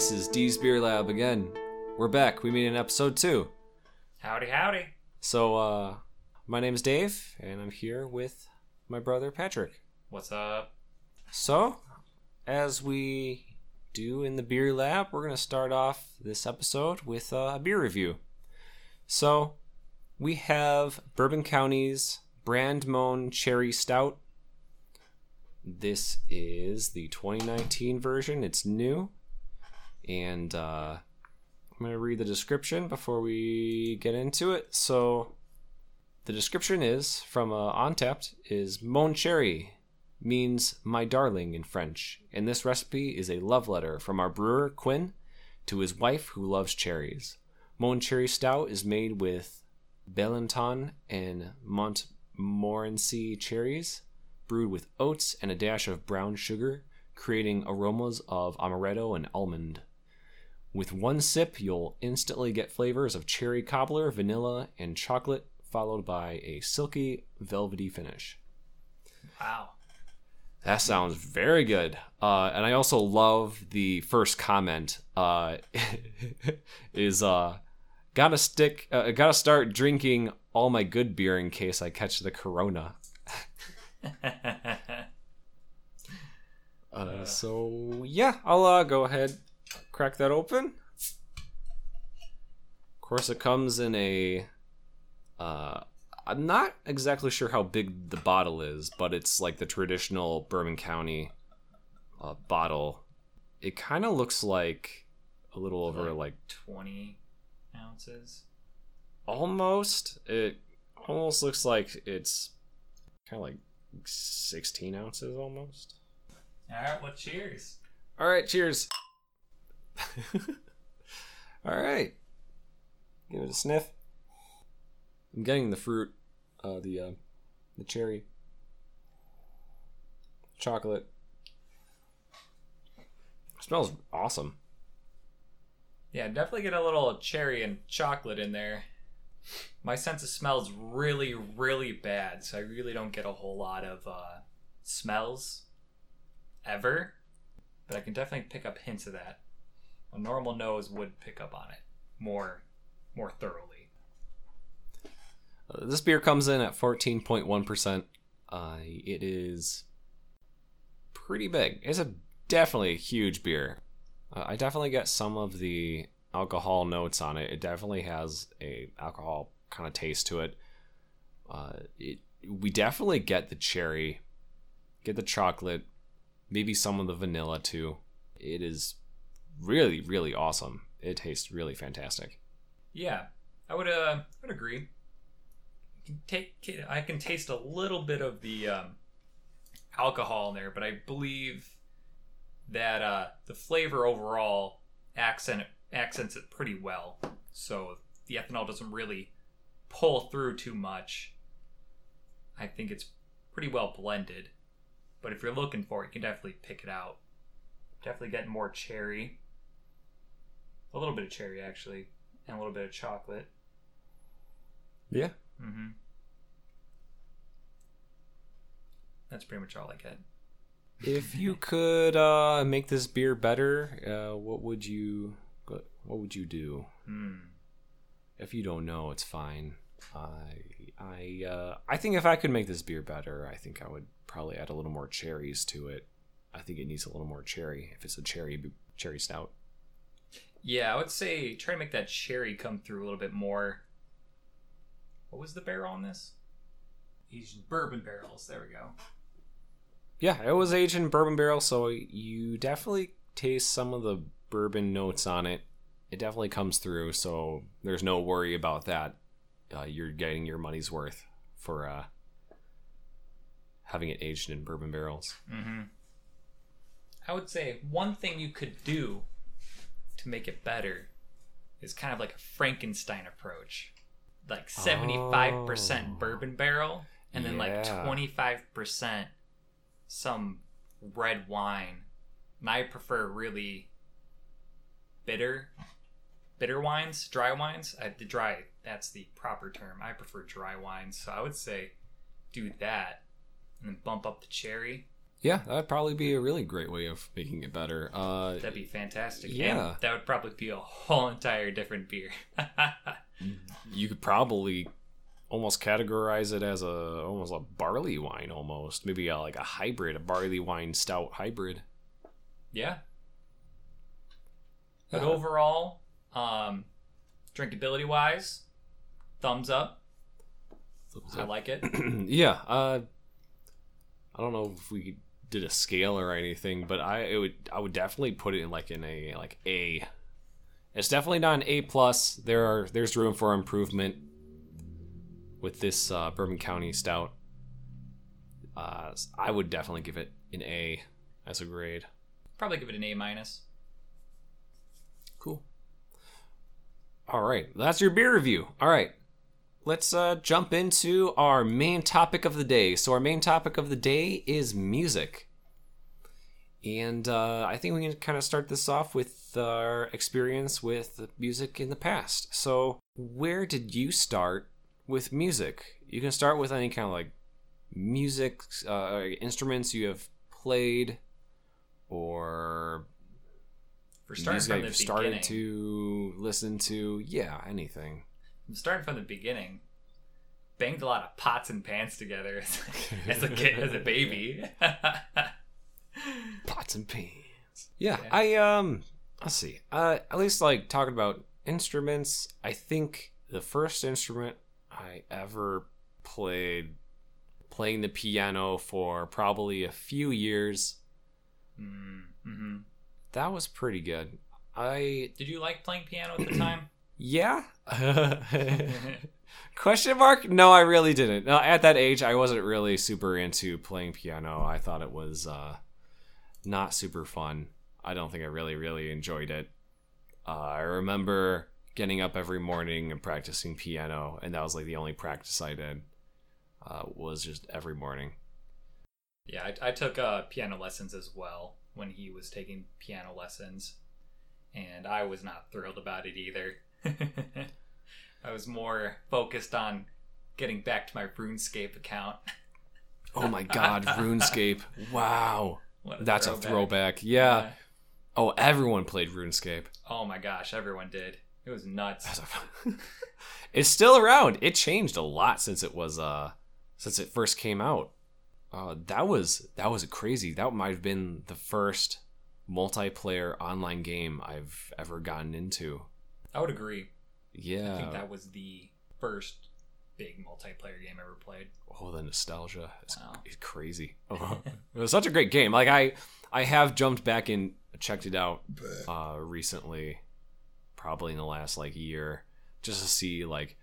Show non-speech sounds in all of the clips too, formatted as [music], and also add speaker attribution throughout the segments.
Speaker 1: This is D's Beer Lab again. We're back. We meet in episode two.
Speaker 2: Howdy, howdy.
Speaker 1: So, uh, my name's Dave, and I'm here with my brother Patrick.
Speaker 2: What's up?
Speaker 1: So, as we do in the Beer Lab, we're going to start off this episode with uh, a beer review. So, we have Bourbon County's Brand Mon Cherry Stout. This is the 2019 version. It's new. And uh, I'm going to read the description before we get into it. So, the description is from uh, Untappd is Mon Cherry means my darling in French, and this recipe is a love letter from our brewer Quinn to his wife who loves cherries. Mon Cherry Stout is made with Balaton and Montmorency cherries, brewed with oats and a dash of brown sugar, creating aromas of amaretto and almond. With one sip, you'll instantly get flavors of cherry cobbler, vanilla, and chocolate, followed by a silky, velvety finish.
Speaker 2: Wow.
Speaker 1: That sounds very good. Uh, and I also love the first comment. Uh, [laughs] is uh, gotta stick, uh, gotta start drinking all my good beer in case I catch the corona. [laughs] Uh, so yeah, I'll uh, go ahead, crack that open. Of course, it comes in a. Uh, I'm not exactly sure how big the bottle is, but it's like the traditional Bourbon County uh, bottle. It kind of looks like a little over like
Speaker 2: 20 ounces.
Speaker 1: almost. It almost looks like it's kind of like 16 ounces almost.
Speaker 2: All right, well, cheers.
Speaker 1: All right, cheers. [laughs] All right. Give it a sniff. I'm getting the fruit, uh, the uh, the cherry, chocolate. smells awesome.
Speaker 2: Yeah, definitely get a little cherry and chocolate in there. My sense of smell is really, really bad, so I really don't get a whole lot of uh, smells ever. But I can definitely pick up hints of that. A normal nose would pick up on it more, more thoroughly.
Speaker 1: Uh, this beer comes in at 14.1%. Uh, it is pretty big. It's a definitely a huge beer. Uh, I definitely get some of the alcohol notes on it. It definitely has a alcohol kind of taste to it. Uh, it we definitely get the cherry, get the chocolate, maybe some of the vanilla too. It is really really awesome. It tastes really fantastic.
Speaker 2: Yeah, I would uh would agree. You can take I can taste a little bit of the um, alcohol in there, but I believe that uh, the flavor overall accent accents it pretty well. So the ethanol doesn't really pull through too much. I think it's pretty well blended. But if you're looking for it, you can definitely pick it out. Definitely getting more cherry. A little bit of cherry actually, and a little bit of chocolate.
Speaker 1: Yeah.
Speaker 2: Mm-hmm. That's pretty much all I get.
Speaker 1: if [laughs] you could uh, make this beer better, uh, what would you what, what would you do?
Speaker 2: Hmm.
Speaker 1: If you don't know, it's fine. I I uh, I think if I could make this beer better, I think I would probably add a little more cherries to it. I think it needs a little more cherry if it's a cherry cherry stout.
Speaker 2: Yeah, I would say try to make that cherry come through a little bit more. What was the barrel on this? Asian bourbon barrels. There we go.
Speaker 1: Yeah, it was aged in bourbon barrel, so you definitely taste some of the bourbon notes on it. It definitely comes through, so there's no worry about that. Uh, you're getting your money's worth for uh, having it aged in bourbon barrels.
Speaker 2: Mm-hmm. I would say one thing you could do to make it better is kind of like a Frankenstein approach. Like 75%
Speaker 1: Oh.
Speaker 2: bourbon barrel and then like 25% some red wine. And I prefer really bitter bitter wines, dry wines. I, the dry, that's the proper term. I prefer dry wines. So I would say do that and then bump up the cherry
Speaker 1: Yeah, that'd probably be a really great way of making it better. Uh,
Speaker 2: That'd be fantastic.
Speaker 1: Yeah.
Speaker 2: And that would probably be a whole entire different beer. [laughs]
Speaker 1: you could probably almost categorize it as a almost a barley wine, almost maybe a, like a hybrid, a barley wine stout hybrid.
Speaker 2: yeah. But
Speaker 1: Uh,
Speaker 2: overall, um, drinkability wise, thumbs up. I like it. [clears throat]
Speaker 1: yeah, uh, I don't know if we did a scale or anything, but I it would I would definitely put it in like in a like A. It's definitely not an A plus. There are there's room for improvement with this uh, Bourbon County Stout. Uh, I would definitely give it an A as a grade.
Speaker 2: Probably give it an A minus.
Speaker 1: Cool. All right, that's your beer review. All right, let's uh, jump into our main topic of the day. So, our main topic of the day is music. And uh, I think we can kind of start this off with our experience with music in the past. So, where did you start with music? You can start with any kind of like music, uh, instruments you have played, or
Speaker 2: For starting
Speaker 1: music
Speaker 2: from the
Speaker 1: you've started
Speaker 2: beginning.
Speaker 1: to listen to. Yeah, anything.
Speaker 2: I'm starting from the beginning. Banged a lot of pots and pans together as, [laughs] a kid, as a [laughs] baby. [laughs]
Speaker 1: Pots and pans. Yeah,
Speaker 2: Yeah.
Speaker 1: I um let's see. Uh at least like talking about instruments, I think the first instrument I ever played playing the piano for probably a few years.
Speaker 2: mm-hmm.
Speaker 1: That was pretty good. I
Speaker 2: Did you like playing piano at the time?
Speaker 1: Yeah. [laughs] Question mark? No, I really didn't. No, at that age, I wasn't really super into playing piano. I thought it was uh, not super fun. I don't think I really, really enjoyed it. Uh, I remember getting up every morning and practicing piano, and that was like the only practice I did. Uh, was just every morning.
Speaker 2: Yeah, I, I took uh, piano lessons as well when he was taking piano lessons, and I was not thrilled about it either. [laughs] I was more focused on getting back to my RuneScape account.
Speaker 1: Oh my god, [laughs] RuneScape! Wow,
Speaker 2: What
Speaker 1: that's a throwback. Yeah.
Speaker 2: Yeah.
Speaker 1: Oh, everyone played RuneScape.
Speaker 2: Oh my gosh, everyone did. It was nuts. [laughs]
Speaker 1: It's still around. It changed a lot since it was uh since it first came out. Uh that was that was crazy. That might have been the first multiplayer online game I've ever gotten into.
Speaker 2: I would agree.
Speaker 1: Yeah.
Speaker 2: I think that was the first big multiplayer game I ever played.
Speaker 1: oh, the nostalgia is,
Speaker 2: Wow.
Speaker 1: is crazy. Oh, [laughs] it was such a great game. Like I I have jumped back and checked it out uh recently probably in the last like year just to see like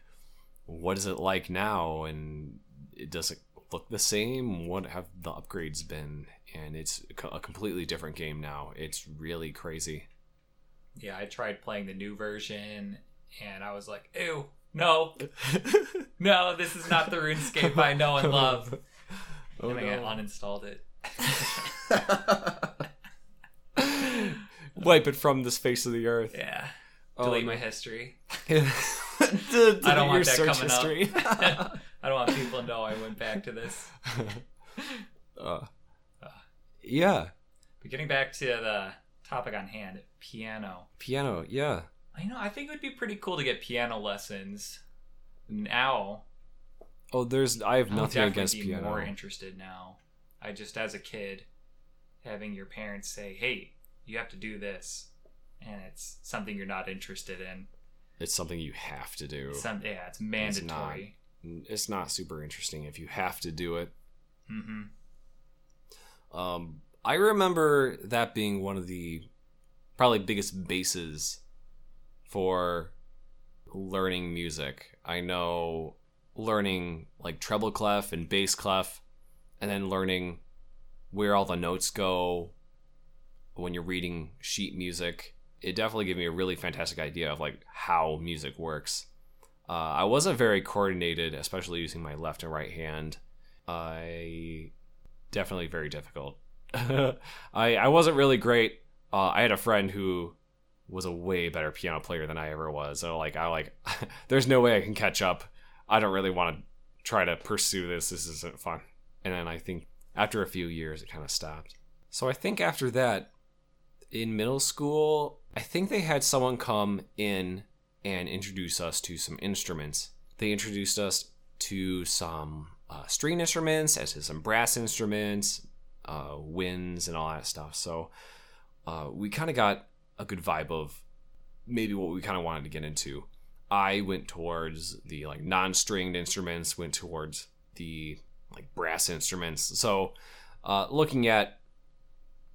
Speaker 1: what is it like now and it does it look the same what have the upgrades been and it's a completely different game now it's really crazy
Speaker 2: Yeah, I tried playing the new version and I was like, ew, no, [laughs] no, this is not the RuneScape I know and love. [laughs]
Speaker 1: oh,
Speaker 2: and I uninstalled it. [laughs]
Speaker 1: wipe it from the face of the earth
Speaker 2: Yeah.
Speaker 1: Oh,
Speaker 2: Delete
Speaker 1: no.
Speaker 2: my history.
Speaker 1: Delete
Speaker 2: I don't want that coming
Speaker 1: history.
Speaker 2: up. I don't want people to know I went back to this.
Speaker 1: uh, yeah
Speaker 2: But getting back to the topic on hand, piano.
Speaker 1: piano yeah
Speaker 2: I know, I think it would be pretty cool to get piano lessons now.
Speaker 1: oh there's i have
Speaker 2: I
Speaker 1: nothing
Speaker 2: definitely
Speaker 1: against
Speaker 2: be
Speaker 1: piano
Speaker 2: more interested now. I just, as a kid, having your parents say, "Hey, you have to do this," and it's something you're not interested in.
Speaker 1: it's something you have to do
Speaker 2: Some, yeah, it's mandatory.
Speaker 1: it's not super interesting if you have to do it.
Speaker 2: hmm
Speaker 1: Um, I remember that being one of the probably biggest bases for learning music. I know learning like treble clef and bass clef, and then learning where all the notes go when you're reading sheet music. It definitely gave me a really fantastic idea of like how music works. Uh, I wasn't very coordinated, especially using my left and right hand. I definitely very difficult. [laughs] I I wasn't really great. Uh, I had a friend who was a way better piano player than I ever was. So like I like [laughs] there's no way I can catch up. I don't really want to try to pursue this. This isn't fun. And then I think after a few years, it kind of stopped. So I think after that, in middle school, I think they had someone come in and introduce us to some instruments. They introduced us to some uh, string instruments, as to some brass instruments, uh, winds, and all that stuff. So uh, we kind of got a good vibe of maybe what we kind of wanted to get into. I went towards the like non-stringed instruments, went towards the like brass instruments. So uh, looking at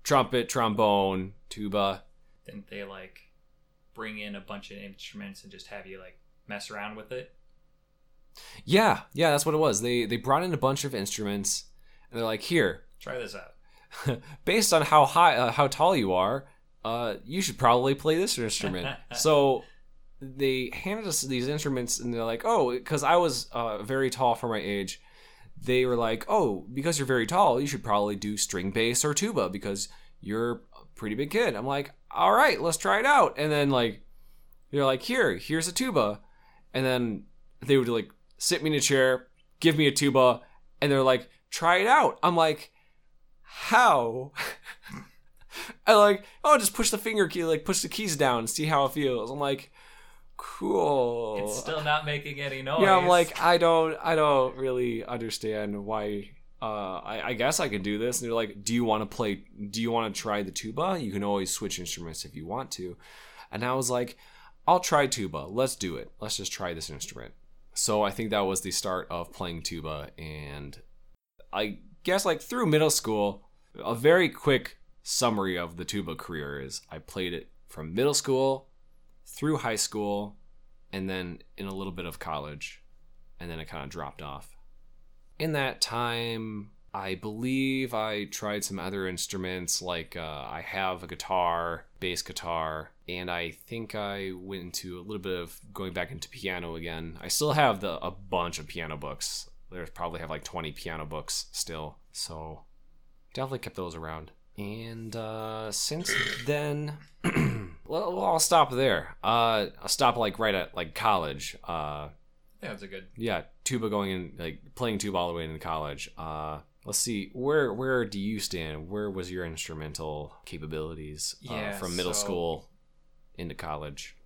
Speaker 1: trumpet, trombone, tuba.
Speaker 2: Didn't they like bring in a bunch of instruments and just have you like mess around with it?
Speaker 1: Yeah, yeah, that's what it was. They they brought in a bunch of instruments and they're like, "Here,
Speaker 2: Try this out. [laughs]
Speaker 1: based on how high uh, how tall you are, uh, you should probably play this instrument." [laughs] so they handed us these instruments and they're like, "Oh, cuz I was uh, very tall for my age." They were like, "Oh, because you're very tall, you should probably do string bass or tuba because you're a pretty big kid." I'm like, "All right, let's try it out." And then like they're like, "Here, here's a tuba." And then they would like sit me in a chair, give me a tuba, and they're like, try it out. I'm like, how? [laughs] I like, oh, just push the finger key, like push the keys down and see how it feels. I'm like, cool.
Speaker 2: It's still not making any noise.
Speaker 1: yeah, I'm like, I don't, I don't really understand why. Uh, I, I guess I can do this. And they're like, do you want to play? Do you want to try the tuba? You can always switch instruments if you want to. And I was like, I'll try tuba. Let's do it. Let's just try this instrument. So I think that was the start of playing tuba. And I guess, like, through middle school, a very quick summary of the tuba career is I played it from middle school through high school and then in a little bit of college. And then it kind of dropped off. In that time, I believe I tried some other instruments, like uh, I have a guitar, bass guitar, and I think I went into a little bit of going back into piano again. I still have the a bunch of piano books. There's probably have like 20 piano books still, so definitely kept those around. And uh, since [clears throat] then, [clears throat] well, I'll stop there. Uh, I'll stop like right at like college. Uh,
Speaker 2: yeah, that's a good.
Speaker 1: yeah, tuba going in like playing tuba all the way into college. Uh, let's see, where where do you stand? Where was your instrumental capabilities uh,
Speaker 2: Yeah,
Speaker 1: from middle
Speaker 2: so-
Speaker 1: school into college?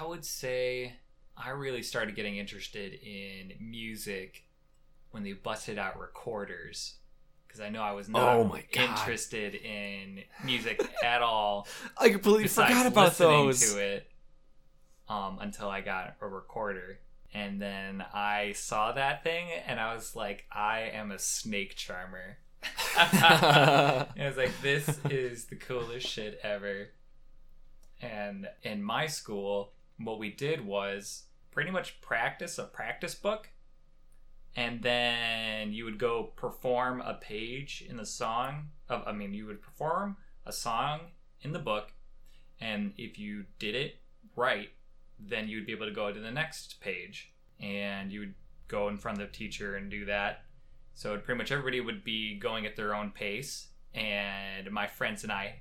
Speaker 2: I would say I really started getting interested in music when they busted out recorders. Because I know I was not
Speaker 1: Oh my God.
Speaker 2: interested in music [laughs] at all.
Speaker 1: I completely forgot about
Speaker 2: listening
Speaker 1: those.
Speaker 2: to it um, until I got a recorder. And then I saw that thing and I was like, I am a snake charmer. [laughs] and I was like, this is the coolest shit ever. And in my school, what we did was pretty much practice a practice book. And then you would go perform a page in the song. Of, I mean, you would perform a song in the book. And if you did it right, then you'd be able to go to the next page. And you would go in front of the teacher and do that. So pretty much everybody would be going at their own pace. And my friends and I,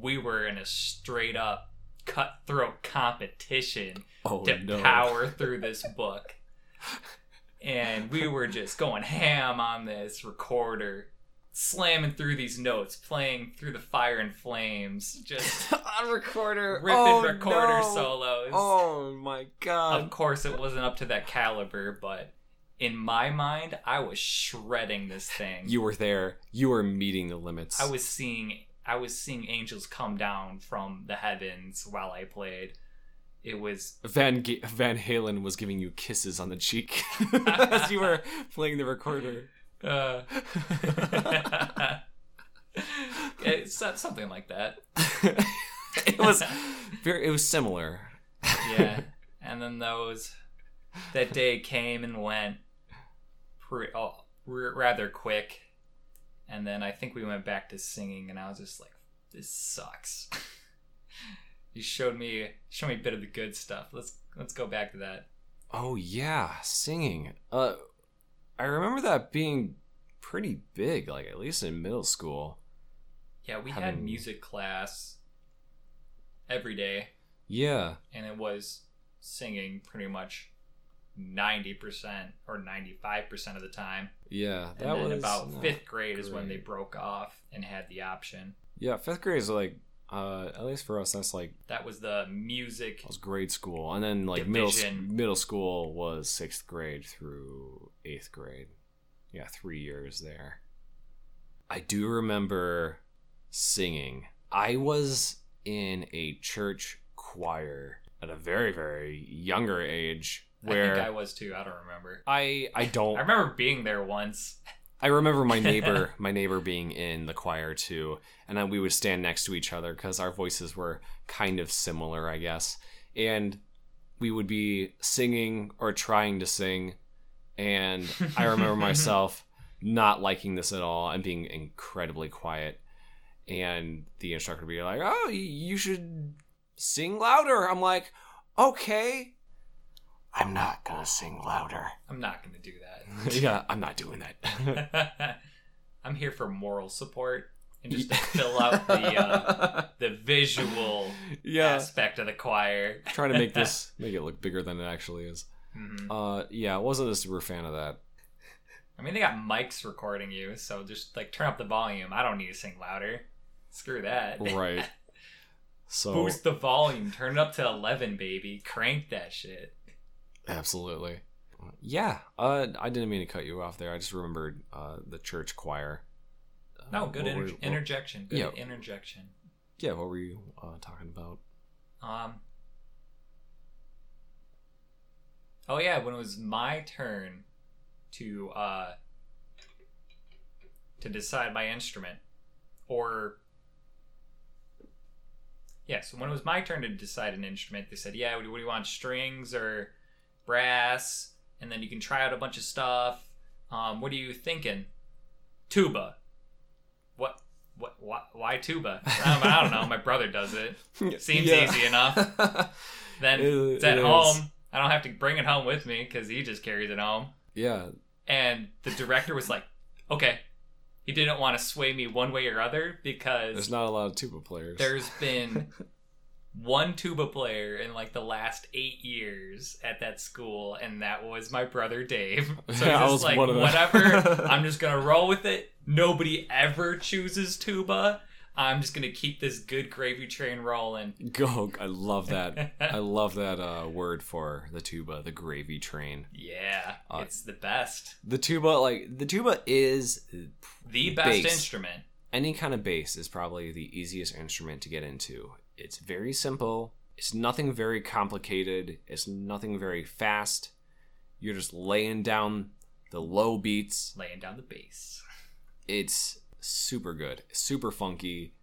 Speaker 2: we were in a straight up cutthroat competition
Speaker 1: oh
Speaker 2: to
Speaker 1: no!
Speaker 2: power through this book. [laughs] And we were just going ham on this recorder, slamming through these notes, playing through the fire and flames, just [laughs]
Speaker 1: on recorder,
Speaker 2: ripping
Speaker 1: oh,
Speaker 2: recorder
Speaker 1: no.
Speaker 2: solos.
Speaker 1: Oh my god!
Speaker 2: Of course, it wasn't up to that caliber, but in my mind, I was shredding this thing.
Speaker 1: You were there. You were meeting the limits.
Speaker 2: I was seeing I was seeing angels come down from the heavens while I played. It was
Speaker 1: Van Ga- Van Halen was giving you kisses on the cheek [laughs] as you were playing the recorder.
Speaker 2: uh, [laughs] it's so- something like that. [laughs]
Speaker 1: it was very. It was similar.
Speaker 2: Yeah, and then those that day came and went, pre- oh, r- rather quick, and then I think we went back to singing, and I was just like, "This sucks." You showed me showed me a bit of the good stuff. Let's let's go back to that.
Speaker 1: Oh yeah, singing. Uh, I remember that being pretty big. Like at least in middle school.
Speaker 2: Yeah, we had music class every day,
Speaker 1: Yeah.
Speaker 2: and it was singing pretty much 90% or 95% of the time.
Speaker 1: Yeah,
Speaker 2: And
Speaker 1: that
Speaker 2: then
Speaker 1: was
Speaker 2: about fifth grade is when they broke off and had the option.
Speaker 1: Yeah, fifth grade is like, uh, at least for us, that's like
Speaker 2: That was the music.
Speaker 1: that was grade school, and then like middle
Speaker 2: Division.
Speaker 1: middle school was sixth grade through eighth grade. Yeah, three years there. I do remember singing. I was in a church choir at a very very younger age,
Speaker 2: I
Speaker 1: where
Speaker 2: think I was too. I don't remember.
Speaker 1: I I don't
Speaker 2: I remember being there once.
Speaker 1: I remember my neighbor, [laughs] my neighbor being in the choir too, and then we would stand next to each other because our voices were kind of similar, I guess. And we would be singing or trying to sing, and I remember [laughs] myself not liking this at all and being incredibly quiet. And the instructor would be like, "Oh, you should sing louder." I'm like, "Okay." I'm not gonna sing louder.
Speaker 2: I'm not going to do that. [laughs]
Speaker 1: yeah, I'm not doing that. [laughs]
Speaker 2: I'm here for moral support and just to fill out the uh, [laughs] the visual
Speaker 1: yeah
Speaker 2: aspect of the choir.
Speaker 1: trying to make this make it look bigger than it actually is
Speaker 2: Mhm.
Speaker 1: uh yeah I wasn't a super fan of that
Speaker 2: I mean, they got mics recording you, so just like turn up the volume. I don't need to sing louder. Screw that.
Speaker 1: right so
Speaker 2: Boost the volume. Turn it up to 11, baby. Crank that shit.
Speaker 1: absolutely yeah uh i didn't mean to cut you off there i just remembered uh the church choir Uh,
Speaker 2: No, good inter-
Speaker 1: what-
Speaker 2: interjection. Good
Speaker 1: Yeah.
Speaker 2: interjection.
Speaker 1: yeah what were you uh talking about
Speaker 2: Um. Oh yeah, when it was my turn to uh to decide my instrument, or yeah, so when it was my turn to decide an instrument, they said, "Yeah, do, what do you want, strings or brass?" And then you can try out a bunch of stuff. Um, what are you thinking? Tuba. What? What? Why, why tuba? Um, I don't know. My brother does it. [laughs] Seems
Speaker 1: Yeah.
Speaker 2: easy enough. [laughs] Then
Speaker 1: It-
Speaker 2: it's at
Speaker 1: it is.
Speaker 2: home. I don't have to bring it home with me because he just carries it home.
Speaker 1: yeah
Speaker 2: And the director was like, "Okay." He didn't want to sway me one way or other because there's
Speaker 1: not a lot of tuba players
Speaker 2: there's been [laughs] one tuba player in like the last eight years at that school, and that was my brother Dave. [laughs] So
Speaker 1: Yeah,
Speaker 2: just like whatever, [laughs] I'm just gonna roll with it. Nobody ever chooses tuba. I'm just gonna keep this good gravy train rolling. [laughs]
Speaker 1: go i love that i love that uh word for the tuba the gravy train
Speaker 2: Yeah,
Speaker 1: Uh,
Speaker 2: it's the best.
Speaker 1: the tuba like the tuba is
Speaker 2: The best
Speaker 1: bass.
Speaker 2: instrument.
Speaker 1: any kind of bass is probably the easiest instrument to get into. It's very simple. It's nothing very complicated. It's nothing very fast. You're just laying down the low beats.
Speaker 2: Laying down the bass.
Speaker 1: It's super good, super funky.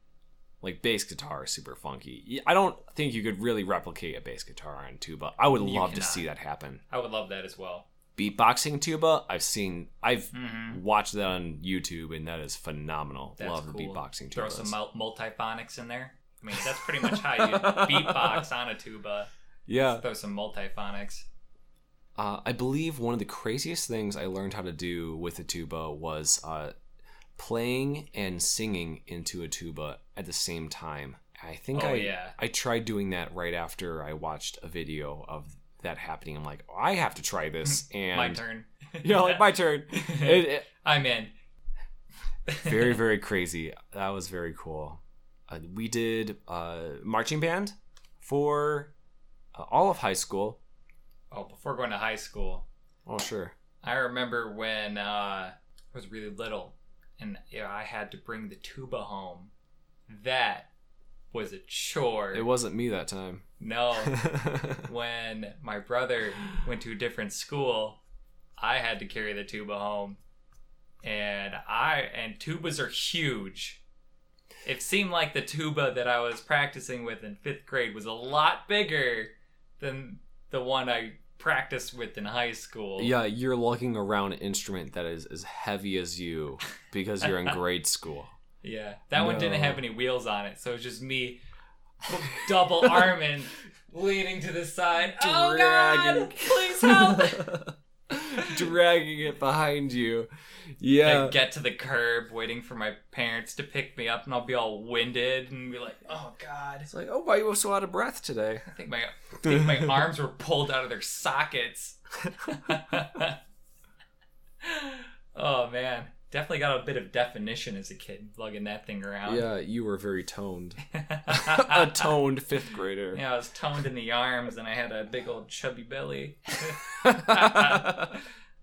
Speaker 1: Like bass guitar is super funky. I don't think you could really replicate a bass guitar on tuba. I would
Speaker 2: You
Speaker 1: love to see that happen.
Speaker 2: I would love that as well.
Speaker 1: Beatboxing tuba, I've seen, I've
Speaker 2: Mm-hmm.
Speaker 1: watched that on YouTube, and that is phenomenal.
Speaker 2: That's
Speaker 1: love
Speaker 2: cool.
Speaker 1: the beatboxing
Speaker 2: tuba.
Speaker 1: Throw
Speaker 2: some mul- multiphonics in there. I mean, that's pretty much how you beatbox on a tuba.
Speaker 1: yeah,
Speaker 2: Throw some multiphonics.
Speaker 1: Uh, I believe one of the craziest things I learned how to do with a tuba was uh, playing and singing into a tuba at the same time. I think
Speaker 2: Oh,
Speaker 1: I
Speaker 2: yeah.
Speaker 1: I tried doing that right after I watched a video of that happening. I'm like, oh, I have to try this, [laughs] and
Speaker 2: my turn. [laughs]
Speaker 1: yeah, like my turn. [laughs] It- it-
Speaker 2: I'm in.
Speaker 1: very very crazy. That was very cool. Uh, we did uh, marching band for uh, all of high school.
Speaker 2: Oh, before going to high school,
Speaker 1: Oh sure.
Speaker 2: I remember when uh, I was really little and you know, I had to bring the tuba home. That was a chore.
Speaker 1: It wasn't me that time.
Speaker 2: no. [laughs] when my brother went to a different school, I had to carry the tuba home. And I and tubas are huge. It seemed like the tuba that I was practicing with in 5th grade was a lot bigger than the one I practiced with in high school.
Speaker 1: Yeah, you're lugging around an instrument that is as heavy as you [laughs] because you're in grade school.
Speaker 2: Yeah. That one didn't have any wheels on it, so it was just me double arming [laughs] leaning to the side. Oh god! Please help! [laughs]
Speaker 1: dragging it behind you. Yeah.
Speaker 2: I get to the curb, waiting for my parents to pick me up, and I'll be all winded and be like, "Oh God."
Speaker 1: It's like, oh, why are you were so out of breath today?
Speaker 2: I think my I think my [laughs] arms were pulled out of their sockets. [laughs] oh man, definitely got a bit of definition as a kid, lugging that thing around.
Speaker 1: Yeah, you were very toned. [laughs] a toned fifth grader.
Speaker 2: yeah, I was toned in the arms, and I had a big old chubby belly.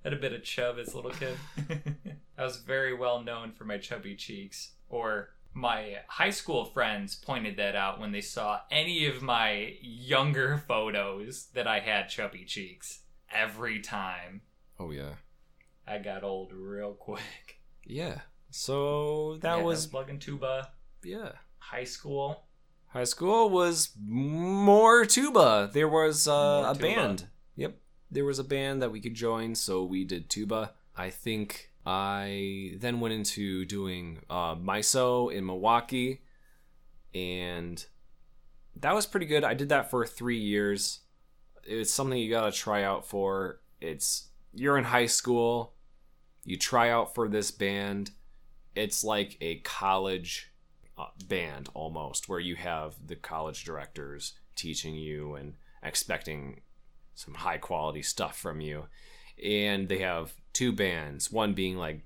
Speaker 2: Had a bit of chub as a little kid. [laughs] I was very well known for my chubby cheeks. Or my high school friends pointed that out when they saw any of my younger photos that I had chubby cheeks. Every time
Speaker 1: oh yeah.
Speaker 2: I got old real quick.
Speaker 1: Yeah. So that
Speaker 2: Yeah,
Speaker 1: was
Speaker 2: plugging tuba.
Speaker 1: yeah.
Speaker 2: High school.
Speaker 1: High school was more tuba. There was uh,
Speaker 2: More
Speaker 1: a
Speaker 2: tuba.
Speaker 1: band. There was a band that we could join, so we did tuba. I think I then went into doing uh, MYSO in Milwaukee, and that was pretty good. I did that for three years. It's something you gotta try out for. It's you're in high school, you try out for this band. It's like a college uh, band almost, where you have the college directors teaching you and expecting some high quality stuff from you. And they have two bands, one being like,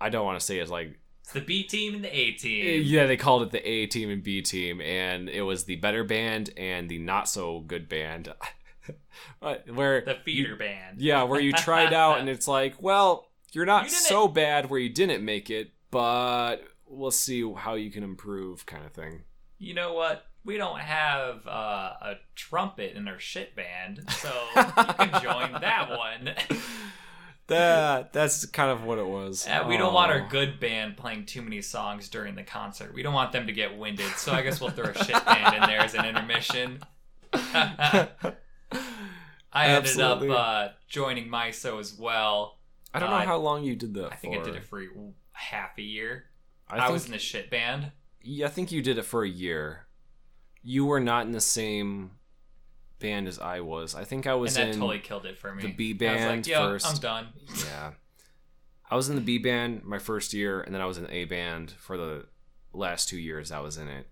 Speaker 1: I don't want to say it's like
Speaker 2: It's the B team and the A team.
Speaker 1: Eh, yeah, they called it the A team and B team, and it was the better band and the not so good band. [laughs] Where
Speaker 2: The feeder band.
Speaker 1: yeah, where you tried [laughs] out and it's like, well, you're not
Speaker 2: You
Speaker 1: so bad where you didn't make it, but we'll see how you can improve, kind of thing.
Speaker 2: you know what? We don't have uh, a trumpet in our shit band, so [laughs] you can join that one. [laughs]
Speaker 1: That that's kind of what it was.
Speaker 2: Uh, we don't want our
Speaker 1: Oh.
Speaker 2: good band playing too many songs during the concert. We don't want them to get winded, so I guess we'll throw a shit band in there as an intermission. [laughs] I ended
Speaker 1: Absolutely.
Speaker 2: up uh, joining MYSO as well.
Speaker 1: I don't know
Speaker 2: uh,
Speaker 1: how long you did that
Speaker 2: I think
Speaker 1: for.
Speaker 2: I did it for half a year.
Speaker 1: I,
Speaker 2: I,
Speaker 1: think,
Speaker 2: was in the shit band.
Speaker 1: yeah, I think you did it for a year. You were not in the same band as I was. I think I
Speaker 2: And
Speaker 1: was
Speaker 2: that
Speaker 1: in
Speaker 2: totally killed it for me.
Speaker 1: the B
Speaker 2: I was like,
Speaker 1: band
Speaker 2: "Yo,
Speaker 1: first.
Speaker 2: I'm done.
Speaker 1: Yeah. I was in the B band my first year, and then I was in the A band for the last two years I was in it.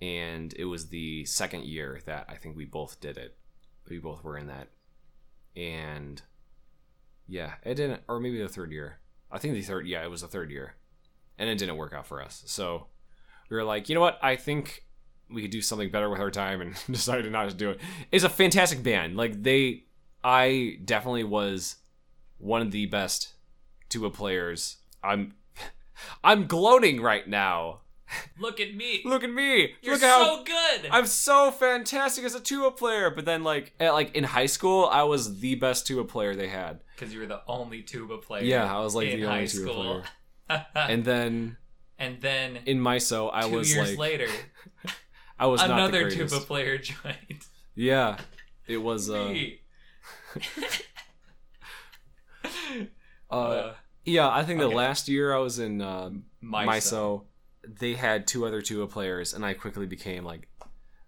Speaker 1: And it was the second year that I think we both did it. We both were in that. And yeah, it didn't, or maybe the third year. I think the third, yeah, it was the third year. And it didn't work out for us. So we were like, you know what? I think we could do something better with our time and [laughs] decided not to do it. It's a fantastic band. Like, they, I definitely was one of the best tuba players. I'm [laughs] I'm gloating right now.
Speaker 2: Look at me. [laughs]
Speaker 1: Look at me.
Speaker 2: You're
Speaker 1: Look at how
Speaker 2: so good.
Speaker 1: I'm so fantastic as a tuba player. But then like at, like in high school, I was the best tuba player they had.
Speaker 2: Because you were the only tuba player.
Speaker 1: Yeah, I was like
Speaker 2: in
Speaker 1: the
Speaker 2: high
Speaker 1: only tuba
Speaker 2: school.
Speaker 1: player. And then
Speaker 2: and then
Speaker 1: in MYSO, I
Speaker 2: two
Speaker 1: was
Speaker 2: years
Speaker 1: like
Speaker 2: later,
Speaker 1: I was not the
Speaker 2: another
Speaker 1: greatest.
Speaker 2: tuba player [laughs] joined.
Speaker 1: Yeah, it was uh, [laughs] uh
Speaker 2: Uh,
Speaker 1: yeah. I think the last year I was in uh,
Speaker 2: MYSO.
Speaker 1: MYSO, they had two other tuba players, and I quickly became like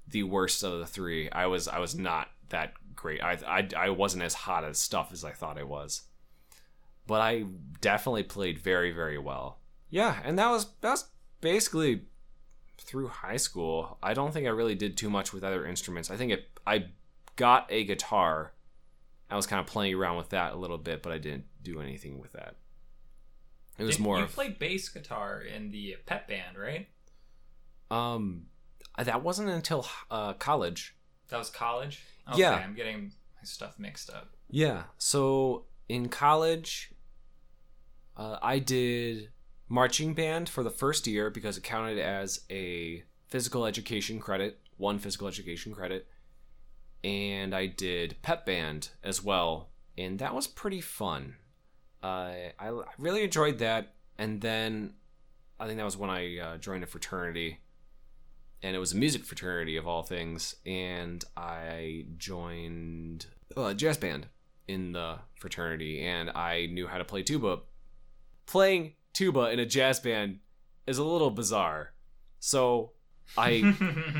Speaker 1: the worst of the three. I was I was not that great. I I, I wasn't as hot as stuff as I thought I was, but I definitely played very very well. Yeah, and that was that was basically through high school. I don't think I really did too much with other instruments. I think it I got a guitar. I was kind of playing around with that a little bit, but I didn't do anything with that. It was
Speaker 2: Didn't-
Speaker 1: more
Speaker 2: You
Speaker 1: of
Speaker 2: played bass guitar in the pep band, right?
Speaker 1: Um, that wasn't until uh, college.
Speaker 2: That was college. Okay,
Speaker 1: Yeah.
Speaker 2: I'm getting my stuff mixed up.
Speaker 1: Yeah. So in college, uh, I did marching band for the first year because it counted as a physical education credit, one physical education credit, and I did pep band as well, and that was pretty fun. Uh, I really enjoyed that, and then I think that was when I uh, joined a fraternity, and it was a music fraternity of all things, and I joined a jazz band in the fraternity, and I knew how to play tuba. Playing tuba in a jazz band is a little bizarre, so I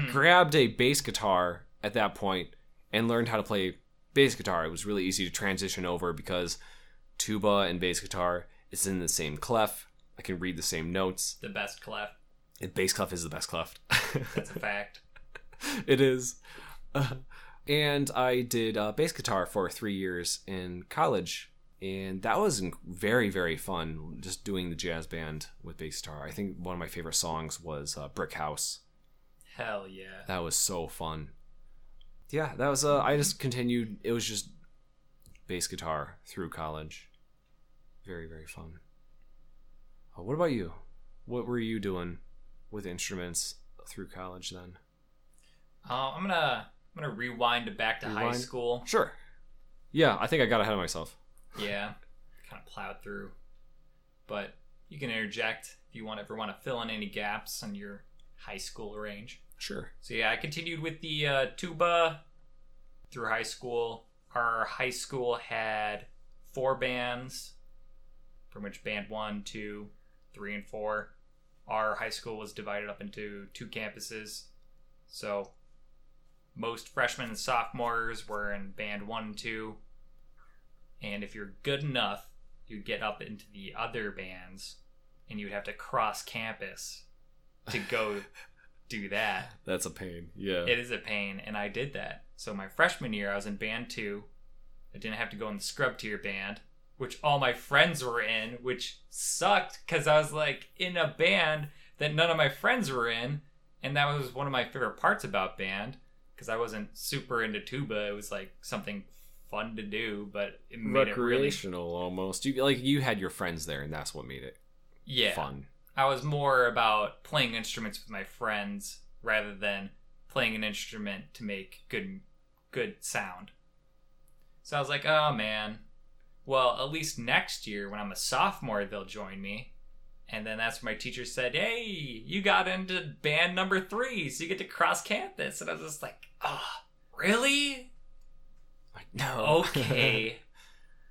Speaker 1: [laughs] grabbed a bass guitar at that point and learned how to play bass guitar, it was really easy to transition over because tuba and bass guitar is in the same clef. I can read the same notes.
Speaker 2: The best clef.
Speaker 1: And bass clef is the best clef.
Speaker 2: That's a fact. [laughs]
Speaker 1: it is. Uh, [laughs] and I did uh, bass guitar for three years in college, and that was very very fun. Just doing the jazz band with bass guitar. I think one of my favorite songs was uh, "Brick House."
Speaker 2: Hell yeah.
Speaker 1: That was so fun. Yeah, that was. Uh, I just continued. It was just bass guitar through college. Very very fun. Uh, what about you? What were you doing with instruments through college then?
Speaker 2: Uh, I'm gonna I'm gonna rewind back to high school.
Speaker 1: Sure. Yeah, I think I got ahead of myself.
Speaker 2: Yeah, kind of plowed through. But you can interject if you want ever want to fill in any gaps on your high school range.
Speaker 1: Sure.
Speaker 2: So yeah, I continued with the uh, tuba through high school. Our high school had four bands, from which band one, two, three, and four. Our high school was divided up into two campuses, so most freshmen and sophomores were in band one and two. And if you're good enough, you'd get up into the other bands, and you'd have to cross campus to go [laughs] do that.
Speaker 1: That's a pain. Yeah.
Speaker 2: It is a pain, and I did that. So my freshman year, I was in band two. I didn't have to go in the scrub tier band, which all my friends were in, which sucked because I was like in a band that none of my friends were in, and that was one of my favorite parts about band because I wasn't super into tuba. It was like something fun to do, but it made it really
Speaker 1: Recreational almost. You like you had your friends there, and that's what made it
Speaker 2: yeah.
Speaker 1: fun.
Speaker 2: I was more about playing instruments with my friends rather than playing an instrument to make good good sound. So I was like, "Oh man. Well, at least next year when I'm a sophomore they'll join me." And then that's when my teacher said, "Hey, you got into band number 3, so you get to cross campus." And I was just like, "Oh, really?
Speaker 1: Like no.
Speaker 2: Okay." [laughs]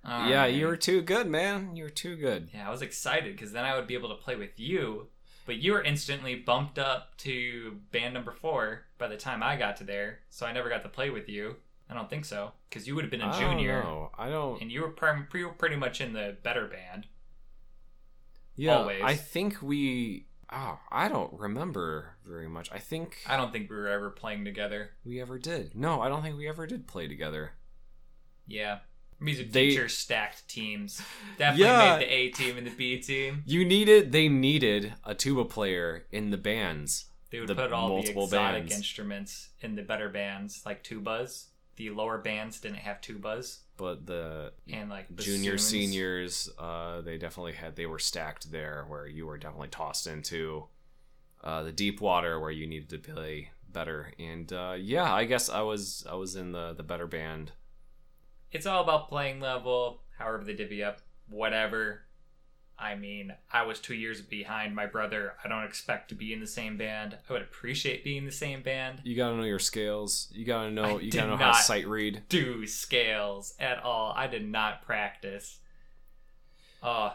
Speaker 2: All
Speaker 1: yeah,
Speaker 2: right.
Speaker 1: you were too good, man. You were too good.
Speaker 2: Yeah, I was excited because then I would be able to play with you. But you were instantly bumped up to band number four by the time I got to there, so I never got to play with you. I don't think so because you would have been a
Speaker 1: I don't
Speaker 2: junior,
Speaker 1: know. I don't.
Speaker 2: and you were prim- pre- pretty much in the better band.
Speaker 1: Yeah,
Speaker 2: always.
Speaker 1: I think we. Oh, I don't remember very much. I think
Speaker 2: I don't think we were ever playing together.
Speaker 1: we ever did. No, I don't think we ever did play together.
Speaker 2: Yeah, music
Speaker 1: They-
Speaker 2: teacher stacked teams. Definitely
Speaker 1: Yeah.
Speaker 2: made the A team and the B team.
Speaker 1: You needed. They needed a tuba player in the bands.
Speaker 2: They would
Speaker 1: The
Speaker 2: put all the exotic
Speaker 1: bands.
Speaker 2: instruments in the better bands, like tubas. The lower bands didn't have tubas,
Speaker 1: But the
Speaker 2: and like
Speaker 1: junior
Speaker 2: bassoons.
Speaker 1: seniors uh they definitely had they were stacked there where you were definitely tossed into uh the deep water where you needed to play better and uh yeah i guess i was i was in the the better band
Speaker 2: it's all about playing level, however they divvy up, whatever. I mean, I was two years behind my brother. I don't expect to be in the same band. I would appreciate being in the same band.
Speaker 1: you gotta know your scales you gotta know
Speaker 2: I
Speaker 1: you gotta know how to sight read
Speaker 2: Do scales at all. I did not practice. Oh,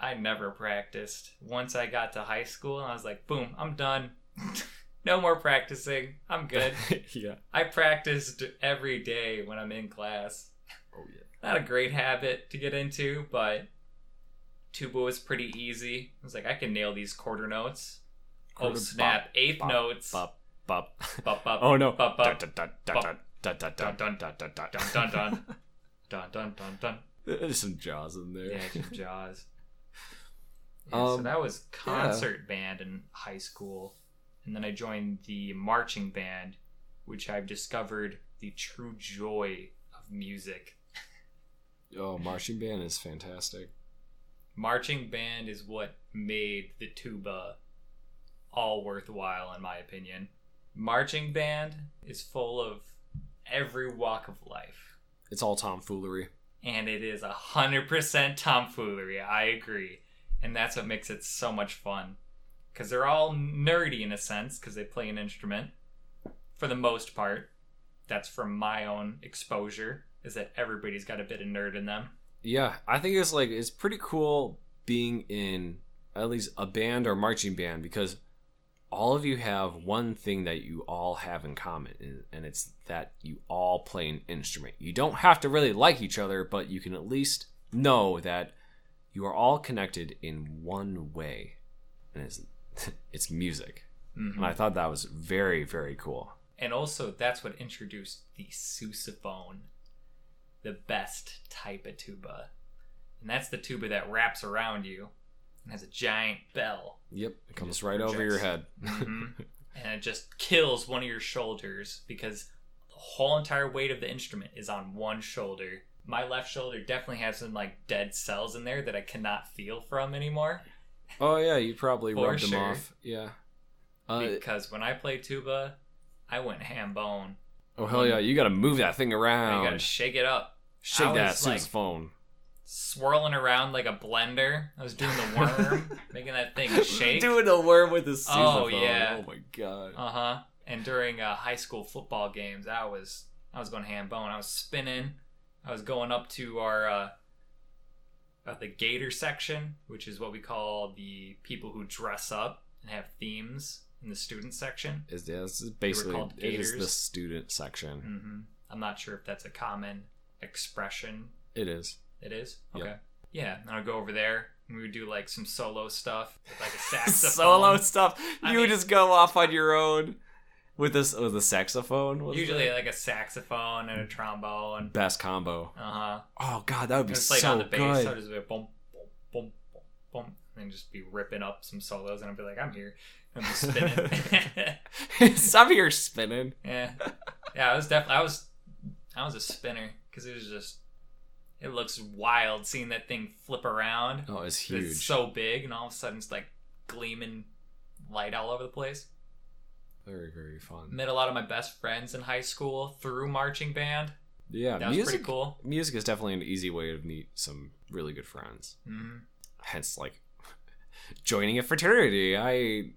Speaker 2: I never practiced. Once I got to high school, I was like, boom, I'm done. [laughs] no more practicing. I'm good. [laughs]
Speaker 1: yeah
Speaker 2: I practiced every day when I'm in class.
Speaker 1: Oh yeah
Speaker 2: not a great habit to get into, but tuba was pretty easy. I was like, I can nail these quarter notes. oh
Speaker 1: Quarter
Speaker 2: snap! Eighth
Speaker 1: bop,
Speaker 2: notes.
Speaker 1: bop bop
Speaker 2: Bop, bop,
Speaker 1: oh no
Speaker 2: bop, bop.
Speaker 1: dun, dun, dun,
Speaker 2: bop.
Speaker 1: dun, dun,
Speaker 2: Dun,
Speaker 1: dun,
Speaker 2: dun,
Speaker 1: dun, dun,
Speaker 2: Dun dun dun. dun dun dun
Speaker 1: there's some jaws in there
Speaker 2: Yeah, some Jaws. Yeah, so
Speaker 1: Um,
Speaker 2: that was concert band in high school, and then I joined the marching band, which I've discovered the true joy of music.
Speaker 1: Oh marching band is fantastic.
Speaker 2: Marching band is what made the tuba all worthwhile in my opinion. Marching band is full of every walk of life.
Speaker 1: It's all tomfoolery.
Speaker 2: And it is a hundred percent tomfoolery. I agree. And that's what makes it so much fun. Because they're all nerdy in a sense because they play an instrument for the most part. That's from my own exposure is that everybody's got a bit of nerd in them
Speaker 1: Yeah, I think it's like it's pretty cool being in at least a band or marching band because all of you have one thing that you all have in common, and- it's that you all play an instrument. You don't have to really like each other, but you can at least know that you are all connected in one way, and it's [laughs] it's music.
Speaker 2: Mhm.
Speaker 1: And I thought that was very very cool.
Speaker 2: And also, that's what introduced the sousaphone, the best type of tuba. And that's the tuba that wraps around you and has a giant bell.
Speaker 1: Yep, it comes right over your
Speaker 2: projects.
Speaker 1: head.
Speaker 2: Mhm. [laughs] and it just kills one of your shoulders because the whole entire weight of the instrument is on one shoulder. My left shoulder definitely has some like dead cells in there that I cannot feel from anymore.
Speaker 1: oh yeah, you probably [laughs] rubbed them off. Yeah. Uh,
Speaker 2: because when I play tuba, I went ham bone.
Speaker 1: oh hell yeah, you got to move that thing around.
Speaker 2: You gotta shake it up.
Speaker 1: Shake that
Speaker 2: was, like,
Speaker 1: sousaphone.
Speaker 2: swirling around like a blender. I was doing the [laughs] worm, making that thing shake.
Speaker 1: Doing a worm with the
Speaker 2: Oh,
Speaker 1: sousaphone.
Speaker 2: yeah.
Speaker 1: Oh my god.
Speaker 2: Uh huh. And during uh, high school football games, I was I was going ham bone. I was spinning. I was going up to our uh, uh, the Gator section, which is what we call the people who dress up and have themes in the student section.
Speaker 1: Is yeah, this is basically it is the student section.
Speaker 2: hmm I'm not sure if that's a common expression.
Speaker 1: It is.
Speaker 2: It is
Speaker 1: Yep.
Speaker 2: okay. Yeah, and I'd go over there and we would do like some solo stuff with like a [laughs] saxophone.
Speaker 1: Solo stuff.
Speaker 2: I
Speaker 1: you would
Speaker 2: mean-
Speaker 1: just go off on your own with this with a saxophone.
Speaker 2: Usually like a saxophone and a trombone.
Speaker 1: best combo.
Speaker 2: Uh huh.
Speaker 1: Oh god, that would be
Speaker 2: Just like
Speaker 1: so
Speaker 2: on the bass,
Speaker 1: good.
Speaker 2: so just be like, boom, boom, boom, boom, boom, and just be ripping up some solos, and I'd be like, I'm here, [laughs] I'm spinning.
Speaker 1: Stop here spinning. [laughs]
Speaker 2: yeah, yeah, I was definitely, I was, I was a spinner because it was just, it looks wild seeing that thing flip around.
Speaker 1: Oh, it's huge.
Speaker 2: It's so big, and all of a sudden it's like gleaming light all over the place.
Speaker 1: very very fun.
Speaker 2: Met a lot of my best friends in high school through marching band.
Speaker 1: Yeah,
Speaker 2: That was
Speaker 1: music.
Speaker 2: pretty cool.
Speaker 1: Music is definitely an easy way to meet some really good friends.
Speaker 2: hmm
Speaker 1: hence like [laughs] joining a fraternity i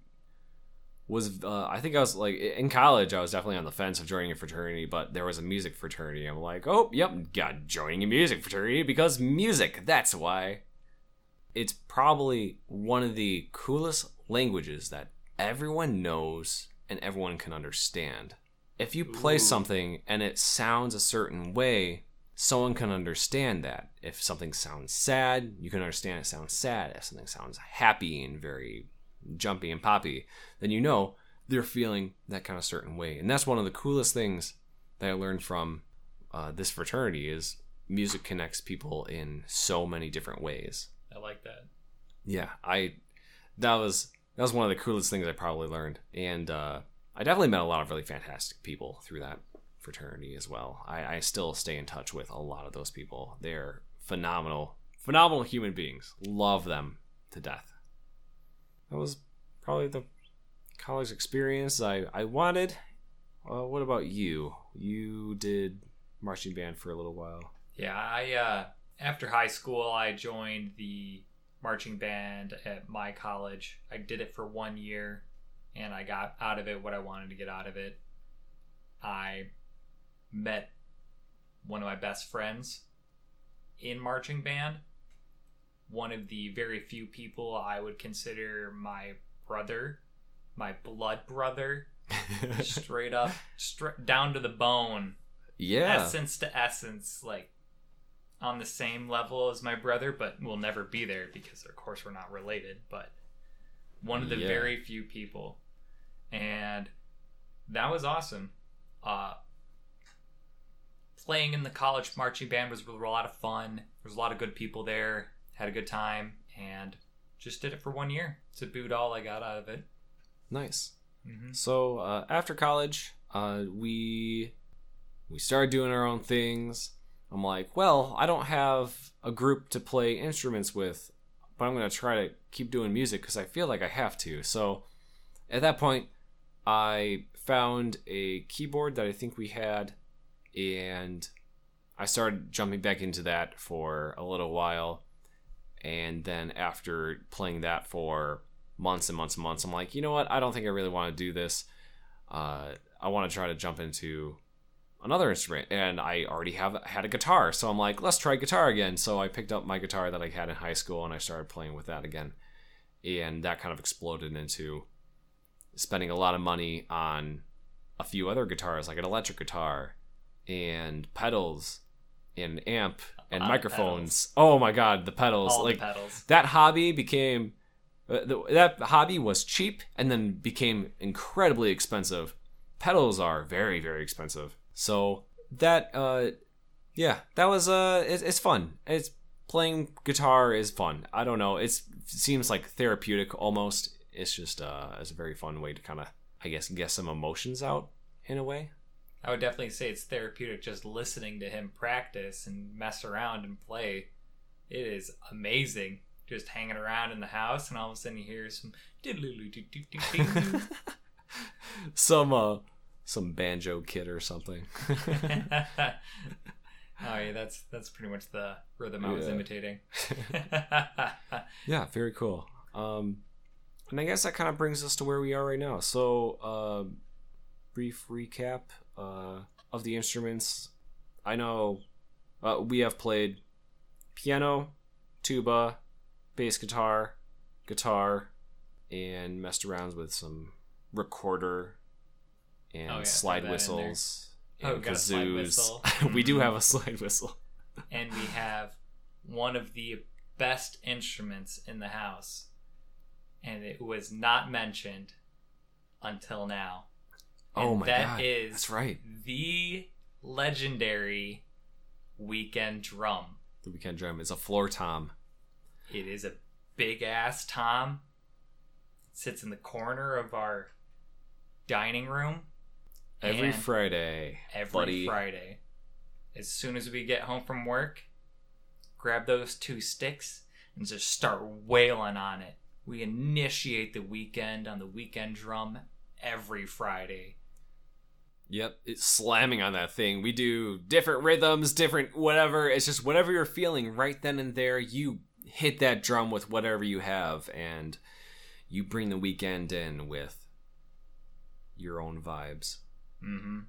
Speaker 1: was uh, i think i was like in college i was definitely on the fence of joining a fraternity but there was a music fraternity i'm like oh yep got joining a music fraternity because music that's why it's probably one of the coolest languages that everyone knows and everyone can understand if you play
Speaker 2: Ooh.
Speaker 1: something and it sounds a certain way someone can understand that. If something sounds sad, you can understand it sounds sad. If something sounds happy and very jumpy and poppy, then you know they're feeling that kind of certain way. And that's one of the coolest things that I learned from uh, this fraternity is music connects people in so many different ways.
Speaker 2: I like that.
Speaker 1: Yeah, I that was that was one of the coolest things I probably learned, and uh, I definitely met a lot of really fantastic people through that fraternity as well. I, I still stay in touch with a lot of those people. They're phenomenal, phenomenal human beings. Love them to death. That was probably the college experience I I wanted. Uh, what about you? You did marching band for a little while.
Speaker 2: Yeah, I uh, after high school, I joined the marching band at my college. I did it for one year, and I got out of it what I wanted to get out of it. I met one of my best friends in marching band. One of the very few people I would consider my brother, my blood brother, [laughs] straight up, straight down to the bone
Speaker 1: yeah.
Speaker 2: essence to essence, like on the same level as my brother, but we'll never be there because, of course, we're not related. But one of the
Speaker 1: Yeah.
Speaker 2: very few people, and that was awesome. Uh, playing in the college marching band was a lot of fun. There was a lot of good people there. Had a good time, and just did it for one year. To boot all I got out of it.
Speaker 1: Nice.
Speaker 2: hmm
Speaker 1: So uh, after college, uh, we we started doing our own things. I'm like, well, I don't have a group to play instruments with, but I'm gonna try to keep doing music because I feel like I have to. So at that point, I found a keyboard that I think we had, and I started jumping back into that for a little while. And then after playing that for months and months and months, I'm like, you know what? I don't think I really want to do this. Uh, I want to try to jump into another instrument, and I already have had a guitar, so I'm like, let's try guitar again. So I picked up my guitar that I had in high school, and I started playing with that again, and that kind of exploded into spending a lot of money on a few other guitars, like an electric guitar and pedals and amp and
Speaker 2: lot
Speaker 1: microphones. Oh my god, the pedals!
Speaker 2: All
Speaker 1: like
Speaker 2: the pedals.
Speaker 1: that hobby became uh, that hobby was cheap and then became incredibly expensive. Pedals are very very expensive. So that uh yeah, that was uh it, it's fun. It's playing guitar is fun. I don't know. It's it seems like therapeutic almost. It's just uh it's a very fun way to kind of I guess get some emotions out in a way.
Speaker 2: I would definitely say it's therapeutic just listening to him practice and mess around and play. It is amazing. Just hanging around in the house, and all of a sudden you hear some. [laughs]
Speaker 1: some uh some banjo kid or something. [laughs]
Speaker 2: oh yeah, that's that's pretty much the rhythm I was imitating. [laughs]
Speaker 1: Yeah, very cool. Um, and I guess that kind of brings us to where we are right now. So, uh, brief recap uh, of the instruments. I know uh, we have played piano, tuba, bass guitar, guitar, and messed around with some recorder and
Speaker 2: Oh, yeah,
Speaker 1: slide
Speaker 2: that in there.
Speaker 1: whistles
Speaker 2: Oh,
Speaker 1: and
Speaker 2: slide
Speaker 1: kazoos.
Speaker 2: whistle. [laughs]
Speaker 1: we do
Speaker 2: Mhm.
Speaker 1: have a slide whistle.
Speaker 2: and we have one of the best instruments in the house, and it was not mentioned until now.
Speaker 1: Oh my
Speaker 2: that
Speaker 1: god,
Speaker 2: is
Speaker 1: that's right.
Speaker 2: the legendary weekend drum.
Speaker 1: The weekend drum is a floor tom.
Speaker 2: It is a big ass tom. It sits in the corner of our dining room
Speaker 1: Every Friday,
Speaker 2: every
Speaker 1: buddy.
Speaker 2: Friday. As soon as we get home from work, grab those two sticks and just start wailing on it. We initiate the weekend on the weekend drum every Friday.
Speaker 1: Yep, it's slamming on that thing. We do different rhythms, different whatever. It's just whatever you're feeling right then and there. You hit that drum with whatever you have, and you bring the weekend in with your own vibes.
Speaker 2: hmm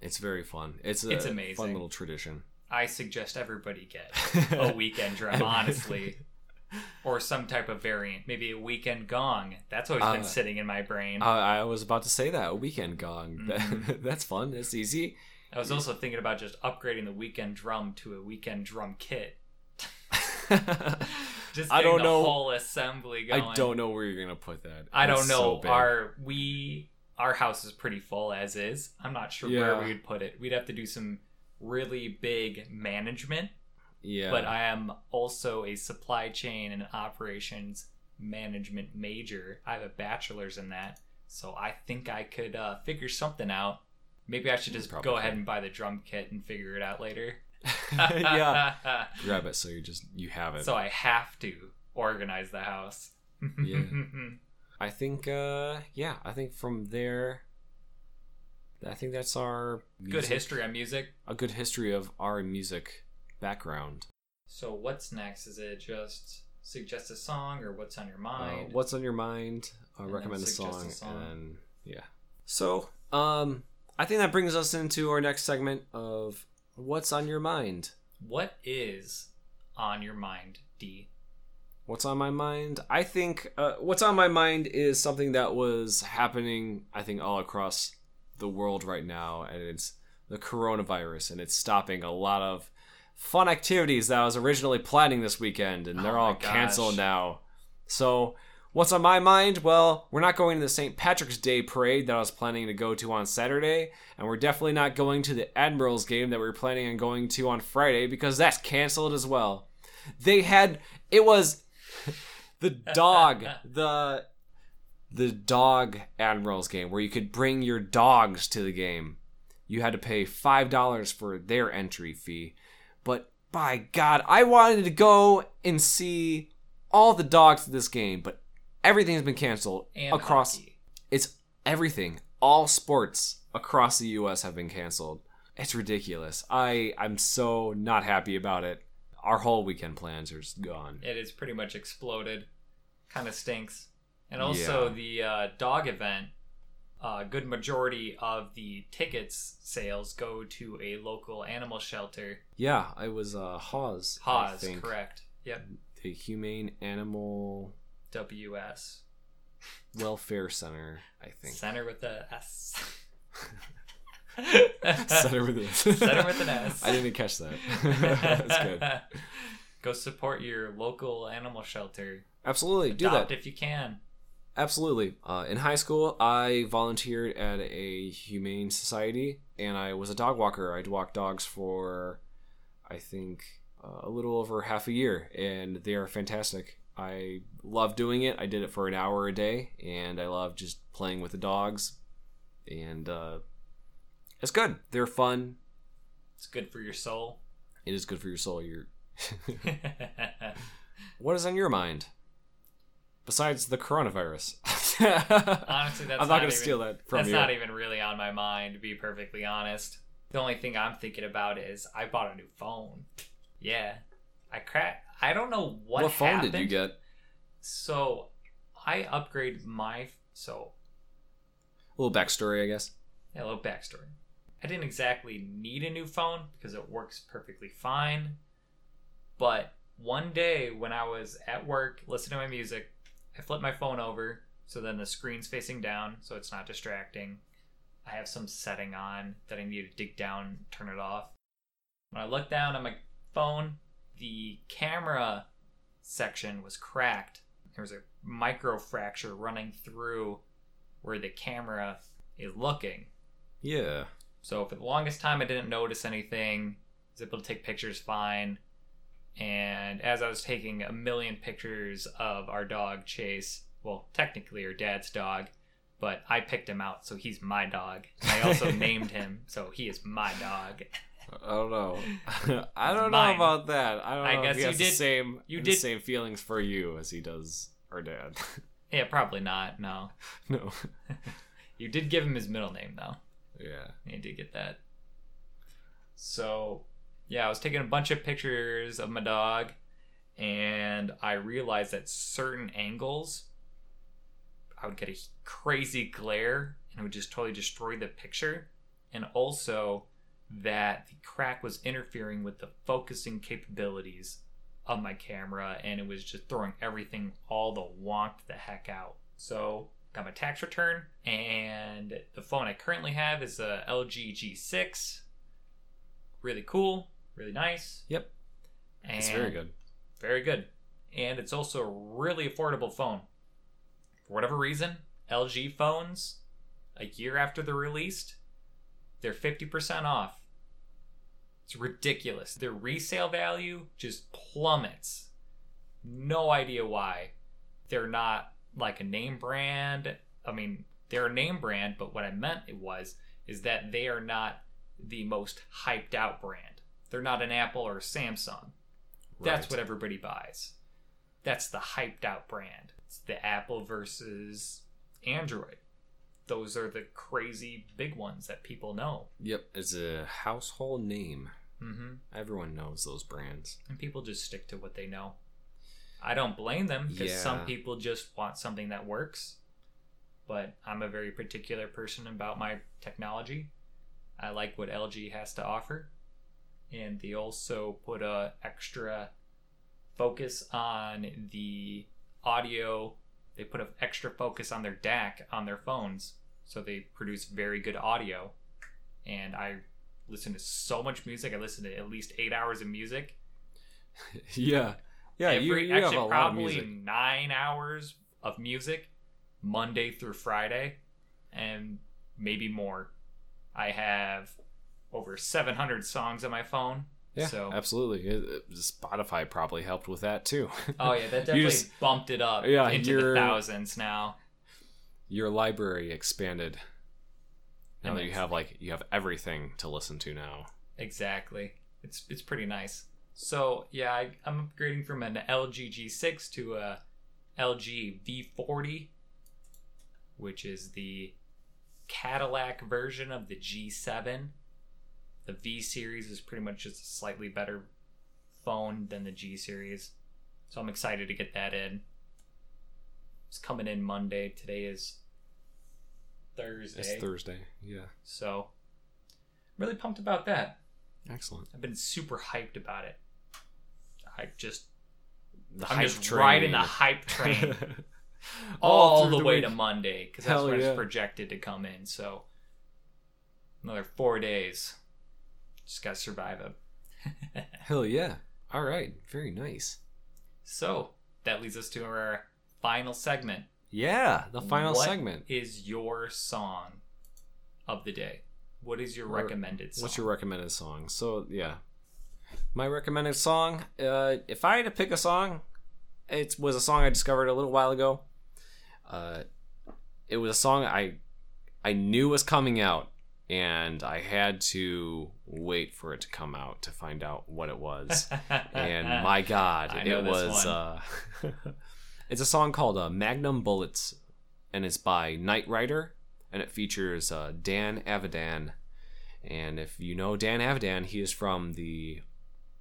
Speaker 1: It's very fun. It's a
Speaker 2: It's
Speaker 1: fun little tradition.
Speaker 2: I suggest everybody get a [laughs] weekend drum, honestly. Or some type of variant. Maybe a weekend gong. That's always been
Speaker 1: Uh,
Speaker 2: sitting in my brain.
Speaker 1: I, I was about to say that a weekend gong. [laughs]
Speaker 2: Mhm.
Speaker 1: That's fun. It's easy.
Speaker 2: I was also thinking about just upgrading the weekend drum to a weekend drum kit. [laughs] Just
Speaker 1: I don't
Speaker 2: the
Speaker 1: know.
Speaker 2: whole assembly going.
Speaker 1: I don't know where you're gonna put that.
Speaker 2: I don't know.
Speaker 1: so
Speaker 2: our we our house is pretty full as is. I'm not sure
Speaker 1: Yeah.
Speaker 2: where we would put it. We'd have to do some really big management.
Speaker 1: Yeah,
Speaker 2: But I am also a supply chain and operations management major. I have a bachelor's in that, so I think I could uh, figure something out. Maybe I should just
Speaker 1: Probably
Speaker 2: go ahead and buy the drum kit and figure it out later. [laughs]
Speaker 1: yeah. [laughs] Grab it so you just you have it.
Speaker 2: So I have to organize the house.
Speaker 1: Yeah. [laughs] I think uh yeah, I think from there I think that's our
Speaker 2: Good history on music.
Speaker 1: A good history of our music background.
Speaker 2: So what's next? Is it just suggest a song or what's on your
Speaker 1: Uh,
Speaker 2: mind?
Speaker 1: what's on your mind? Uh, recommend a song,
Speaker 2: a song.
Speaker 1: and yeah. So, um I think that brings us into our next segment of what's on your mind.
Speaker 2: What is on your mind, D?
Speaker 1: What's on my mind? I think uh, what's on my mind is something that was happening, I think, all across the world right now, and it's the coronavirus, and it's stopping a lot of fun activities that I was originally planning this weekend, and they're
Speaker 2: Oh
Speaker 1: all
Speaker 2: gosh.
Speaker 1: canceled now. So, what's on my mind? Well, we're not going to the St. Patrick's Day parade that I was planning to go to on Saturday, and we're definitely not going to the Admirals game that we were planning on going to on Friday because that's canceled as well. They had it was [laughs] the dog [laughs] the the dog admirals game where you could bring your dogs to the game you had to pay five dollars for their entry fee but by god i wanted to go and see all the dogs at this game but everything's been canceled
Speaker 2: And
Speaker 1: across
Speaker 2: hockey.
Speaker 1: it's everything all sports across the us have been canceled it's ridiculous i i'm so not happy about it our whole weekend plans are just gone
Speaker 2: It is pretty much exploded. Kind of stinks. And also
Speaker 1: Yeah.
Speaker 2: the uh, dog event. A good majority of the tickets sales go to a local animal shelter.
Speaker 1: Yeah, I was uh Hawes. Think.
Speaker 2: correct. Yep.
Speaker 1: The Humane Animal
Speaker 2: WS.
Speaker 1: welfare center. I think
Speaker 2: Center with a S. [laughs]
Speaker 1: center with this. [laughs]
Speaker 2: Center with an S. [laughs]
Speaker 1: I didn't catch that. That's good.
Speaker 2: Go support your local animal shelter.
Speaker 1: Absolutely, do
Speaker 2: Adopt
Speaker 1: that.
Speaker 2: if you can.
Speaker 1: Absolutely. Uh, in high school, I volunteered at a humane society, and I was a dog walker. I'd walk dogs for, I think, uh, a little over half a year, and they are fantastic. I love doing it. I did it for an hour a day, and I love just playing with the dogs, and uh, it's good. They're fun.
Speaker 2: It's good for your soul.
Speaker 1: It is good for your soul. You're. [laughs] [laughs] what is on your mind? Besides the coronavirus. [laughs]
Speaker 2: Honestly, that's
Speaker 1: I'm not,
Speaker 2: not
Speaker 1: going
Speaker 2: even-
Speaker 1: to steal that from
Speaker 2: That's
Speaker 1: you.
Speaker 2: not even really on my mind, to be perfectly honest. The only thing I'm thinking about is I bought a new phone. Yeah, I cracked. I don't know what.
Speaker 1: what phone
Speaker 2: happened.
Speaker 1: did you get?
Speaker 2: So, I upgraded my. So,
Speaker 1: A little backstory, I guess.
Speaker 2: a little backstory. I didn't exactly need a new phone because it works perfectly fine. But one day when I was at work listening to my music, I flip my phone over so then the screen's facing down so it's not distracting. I have some setting on that I need to dig down, turn it off. When I looked down at my phone, the camera section was cracked. There was a micro fracture running through where the camera is looking.
Speaker 1: Yeah.
Speaker 2: So for the longest time, I didn't notice anything. I was able to take pictures fine. And as I was taking a million pictures of our dog Chase, well, technically her dad's dog, but I picked him out, so he's my dog. I also [laughs] named him, so he is my dog.
Speaker 1: I don't know. [laughs] I don't
Speaker 2: Mine.
Speaker 1: know about that. I don't
Speaker 2: I
Speaker 1: know
Speaker 2: guess
Speaker 1: if he
Speaker 2: you
Speaker 1: has the
Speaker 2: did-
Speaker 1: same
Speaker 2: you
Speaker 1: the
Speaker 2: did-
Speaker 1: same feelings for you as he does our dad. [laughs]
Speaker 2: Yeah, probably not. No,
Speaker 1: no.
Speaker 2: you did give him his middle name though.
Speaker 1: Yeah.
Speaker 2: I did get that. So, yeah, I was taking a bunch of pictures of my dog, and I realized that certain angles, I would get a crazy glare, and it would just totally destroy the picture. And also, that the crack was interfering with the focusing capabilities of my camera, and it was just throwing everything all the wonk the heck out. So, got my tax return, and the phone I currently have is a LG G6. Really cool, really nice.
Speaker 1: Yep.
Speaker 2: And
Speaker 1: It's very good.
Speaker 2: Very good. And it's also a really affordable phone. For whatever reason, LG phones, a year after they're released, they're 50% off. It's ridiculous. Their resale value just plummets. No idea why. They're not like a name brand. I mean, they're a name brand, but what I meant it was is that they are not the most hyped out brand. They're not an Apple or a Samsung. That's
Speaker 1: Right.
Speaker 2: what everybody buys. That's the hyped out brand. It's the Apple versus Android. Those are the crazy big ones that people know.
Speaker 1: Yep. It's a household name.
Speaker 2: hmm
Speaker 1: Everyone knows those brands.
Speaker 2: And people just stick to what they know. I don't blame them because some people just want something that works. But I'm a very particular person about my technology. I like what LG has to offer. And they also put a extra focus on the audio. They put an extra focus on their DAC on their phones. So they produce very good audio. And I listen to so much music. I listen to at least eight hours of music. [laughs]
Speaker 1: yeah. Yeah. you
Speaker 2: Every-
Speaker 1: you have
Speaker 2: actually
Speaker 1: a lot of
Speaker 2: probably
Speaker 1: music.
Speaker 2: nine hours of music Monday through Friday, and maybe more. I have over 700 songs on my phone.
Speaker 1: Yeah.
Speaker 2: so
Speaker 1: Absolutely. It- it- Spotify probably helped with that too. [laughs]
Speaker 2: oh yeah, that definitely
Speaker 1: just-
Speaker 2: bumped it up
Speaker 1: Yeah,
Speaker 2: into
Speaker 1: you're-
Speaker 2: the thousands now.
Speaker 1: Your library expanded. Now
Speaker 2: And
Speaker 1: that you have like you have everything to listen to now.
Speaker 2: Exactly. It's it's pretty nice. So yeah, I, I'm upgrading from an LG G6 to a LG V40, which is the Cadillac version of the G7. The V series is pretty much just a slightly better phone than the G series. So I'm excited to get that in. It's coming in Monday. Today is Thursday.
Speaker 1: It's Thursday. Yeah.
Speaker 2: so I'm really pumped about that.
Speaker 1: Excellent.
Speaker 2: I've been super hyped about it. I just
Speaker 1: The
Speaker 2: I'm just
Speaker 1: train.
Speaker 2: riding the hype train. [laughs] all,
Speaker 1: through
Speaker 2: the, way
Speaker 1: week.
Speaker 2: to Monday because that's when
Speaker 1: yeah.
Speaker 2: it's projected to come in. So another four days. Just gotta survive it. [laughs]
Speaker 1: Hell yeah. All right. Very nice.
Speaker 2: so that leads us to our final segment.
Speaker 1: Yeah, the final
Speaker 2: What
Speaker 1: segment.
Speaker 2: is your song of the day? What is your
Speaker 1: Or-
Speaker 2: recommended song?
Speaker 1: What's your recommended song? So yeah, my recommended song. Uh, if I had to pick a song, it was a song I discovered a little while ago. Uh, it was a song I I knew was coming out, and I had to wait for it to come out to find out what it was. and my [laughs] God, it was. Uh, [laughs] it's a song called uh, "Magnum Bullets," and it's by Knight Rider, and it features uh, Dan Avidan. And if you know Dan Avidan, he is from the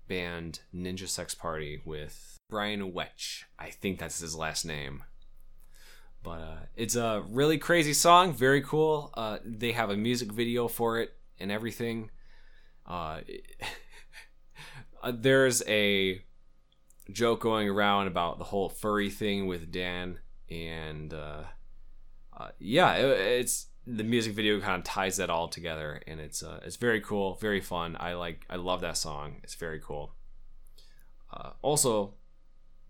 Speaker 1: band Ninja Sex Party with Brian Wecht. I think that's his last name. But uh, it's a really crazy song, very cool. Uh, they have a music video for it and everything. Uh, [laughs] uh, there's a joke going around about the whole furry thing with Dan, and uh, uh, yeah, it, it's the music video kind of ties that all together, and it's it's very cool, very fun. I like, I love that song. It's very cool. Also,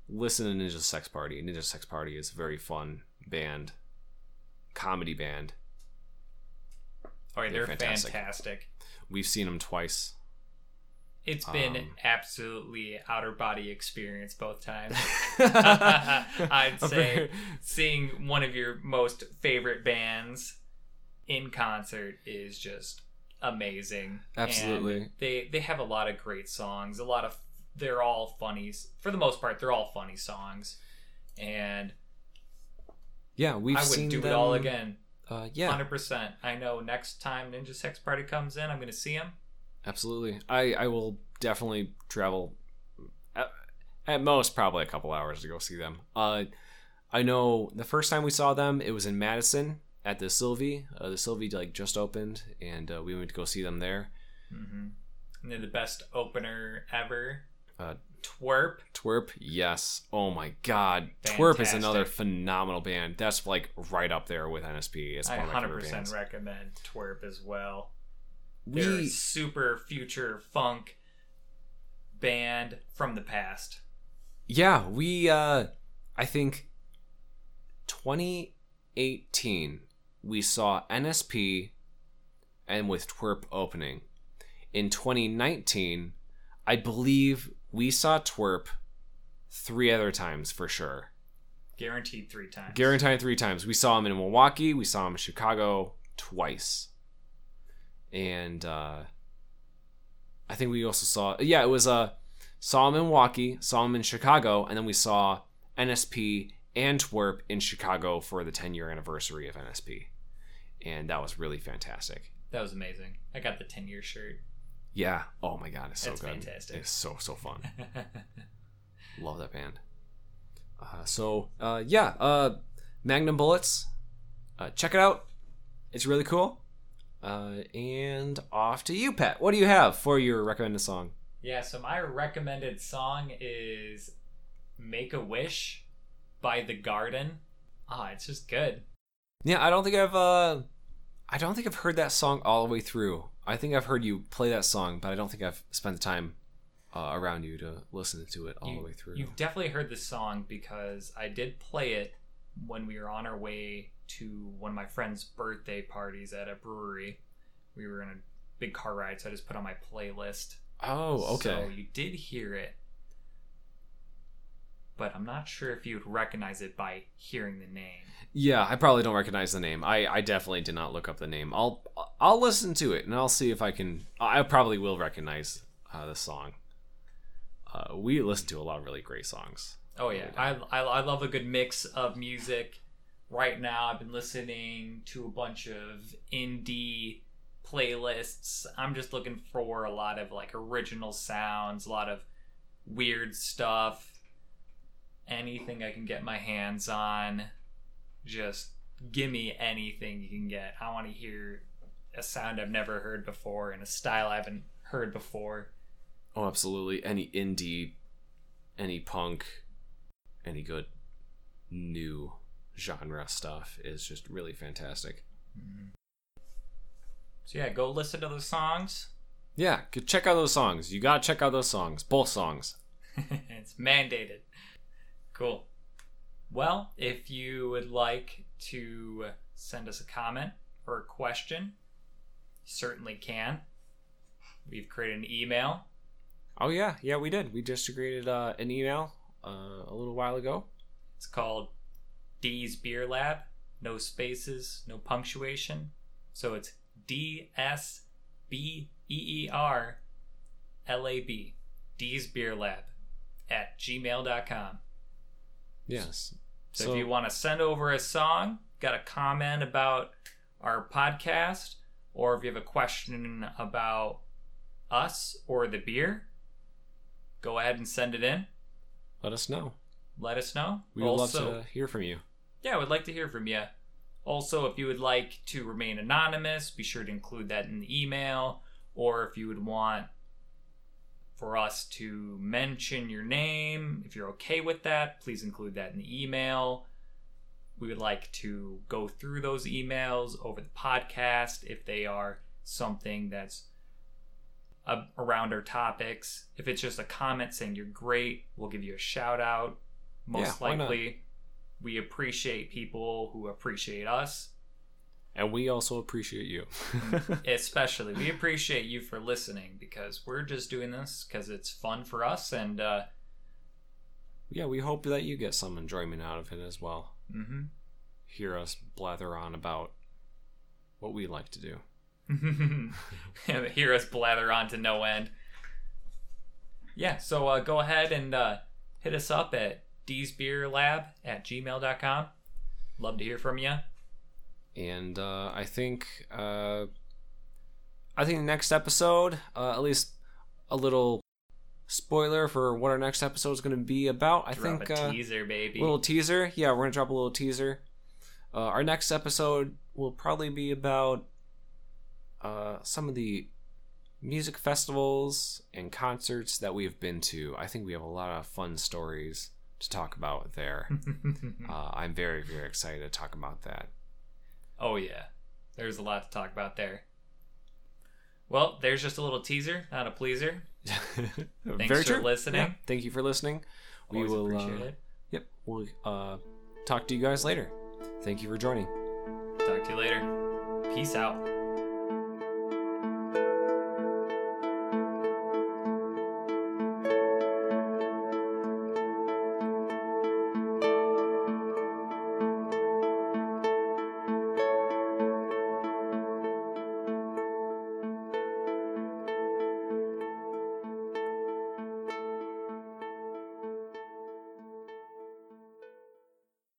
Speaker 1: listen to Ninja Sex Party. Ninja Sex Party is very fun band, comedy band.
Speaker 2: All right,
Speaker 1: They're
Speaker 2: they're
Speaker 1: fantastic.
Speaker 2: fantastic.
Speaker 1: We've seen them twice.
Speaker 2: It's been
Speaker 1: Um,
Speaker 2: absolutely outer body experience both times. [laughs] [laughs] I'd say seeing one of your most favorite bands in concert is just amazing.
Speaker 1: Absolutely.
Speaker 2: And they they have a lot of great songs. A lot of they're all funny for the most part. They're all funny songs, and
Speaker 1: yeah, we've seen them.
Speaker 2: I would do
Speaker 1: them,
Speaker 2: it all again.
Speaker 1: Uh, yeah,
Speaker 2: Hundred percent. I know next time Ninja Sex Party comes in, I'm going to see him.
Speaker 1: absolutely. I I will definitely travel. At, at most, probably a couple hours to go see them. Uh, I know the first time we saw them, it was in Madison at the Sylvee. Uh, the Sylvee like just opened, and uh, we went to go see them there.
Speaker 2: Mm-hmm. And they're the best opener ever.
Speaker 1: Uh,
Speaker 2: TWRP.
Speaker 1: TWRP, yes. Oh my God, TWRP is another phenomenal band. That's like right up there with NSP. It's
Speaker 2: I
Speaker 1: of
Speaker 2: 100% recommend TWRP as well. They're a super future funk band from the past.
Speaker 1: yeah we uh i think 2018 we saw nsp and with TWRP opening in 2019 i believe we saw TWRP three other times for sure
Speaker 2: Guaranteed three times.
Speaker 1: guaranteed three times we saw him in milwaukee we saw him in chicago twice and uh i think we also saw yeah it was uh saw him in milwaukee saw him in chicago and then we saw nsp and TWRP in chicago for the 10 year anniversary of nsp and that was really fantastic
Speaker 2: That was amazing. I got the 10 year shirt.
Speaker 1: Yeah. Oh my god it's so
Speaker 2: That's
Speaker 1: good.
Speaker 2: fantastic.
Speaker 1: it's so so fun. [laughs] Love that band. Uh, so uh, yeah uh, magnum bullets uh, check it out. It's really cool. Uh, and off to you pat. What do you have for your recommended song?
Speaker 2: Yeah, so my recommended song is Make a Wish by The Garden. Ah, it's just good.
Speaker 1: yeah i don't think i've uh, i don't think i've heard that song all the way through i think i've heard you play that song but i don't think i've spent the time uh, around you to listen to it all
Speaker 2: you,
Speaker 1: the way through
Speaker 2: You've definitely heard this song because I did play it when we were on our way to one of my friend's birthday parties at a brewery. We were in a big car ride, so I just put on my playlist.
Speaker 1: oh okay
Speaker 2: So you did hear it, but I'm not sure if you'd recognize it by hearing the name.
Speaker 1: Yeah, I probably don't recognize the name. I, I definitely did not look up the name. I'll I'll listen to it and I'll see if I can. I probably will recognize uh, the song. Uh, we listen to a lot of really great songs.
Speaker 2: Oh yeah, I, I I love a good mix of music. Right now, I've been listening to a bunch of indie playlists. I'm just looking for a lot of like original sounds, a lot of weird stuff. Anything I can get my hands on, just give me anything you can get. I want to hear a sound I've never heard before in a style I haven't heard before.
Speaker 1: Oh, absolutely. Any indie, any punk, any good new genre stuff is just really fantastic. Mm-hmm.
Speaker 2: So yeah, go listen to those songs.
Speaker 1: Yeah, go check out those songs. You gotta check out those songs, both songs. [laughs]
Speaker 2: it's mandated. Cool. Well, if you would like to send us a comment or a question, you certainly can. We've created an email.
Speaker 1: Oh yeah, yeah, we did. We just created uh, an email uh, a little while ago.
Speaker 2: It's called D's Beer Lab. No spaces, no punctuation. So it's D S B E E R L A B. D's Beer Lab at gmail.com.
Speaker 1: Yes.
Speaker 2: So, if you want to send over a song, got a comment about our podcast, or if you have a question about us or the beer, go ahead and send it in.
Speaker 1: let us know.
Speaker 2: Let us know.
Speaker 1: We would
Speaker 2: also,
Speaker 1: love to hear from you.
Speaker 2: yeah, we'd like to hear from you. Also, if you would like to remain anonymous, be sure to include that in the email. Or if you would want for us to mention your name, if you're okay with that, please include that in the email. We would like to go through those emails over the podcast if they are something that's uh, around our topics. If it's just a comment saying you're great, we'll give you a shout out. Most
Speaker 1: Yeah,
Speaker 2: likely, we appreciate people who appreciate us.
Speaker 1: And we also appreciate you. [laughs]
Speaker 2: Especially, we appreciate you for listening because we're just doing this because it's fun for us. And uh,
Speaker 1: yeah, we hope that you get some enjoyment out of it as well.
Speaker 2: mhm.
Speaker 1: Hear us blather on about what we like to do. [laughs]
Speaker 2: hear us blather on to no end. Yeah, so uh, go ahead and uh, hit us up at dsbeerlab at gmail.com. Love to hear from you.
Speaker 1: And uh, I think uh, I think the next episode, uh, at least a little spoiler for what our next episode is going to be about. I
Speaker 2: Drop
Speaker 1: think
Speaker 2: a
Speaker 1: uh,
Speaker 2: teaser, baby.
Speaker 1: little teaser. Yeah, we're gonna drop a little teaser. Uh, our next episode will probably be about uh, some of the music festivals and concerts that we have been to. I think we have a lot of fun stories to talk about there. [laughs] uh, I'm very, very excited to talk about that.
Speaker 2: Oh, yeah. There's a lot to talk about there. Well, there's just a little teaser, not a pleaser. [laughs]
Speaker 1: very
Speaker 2: for
Speaker 1: true.
Speaker 2: listening.
Speaker 1: Yeah, thank you for listening. We
Speaker 2: Always
Speaker 1: will.
Speaker 2: appreciate
Speaker 1: uh,
Speaker 2: it.
Speaker 1: Yep, we'll uh, talk to you guys later. Thank you for joining.
Speaker 2: Talk to you later. Peace out.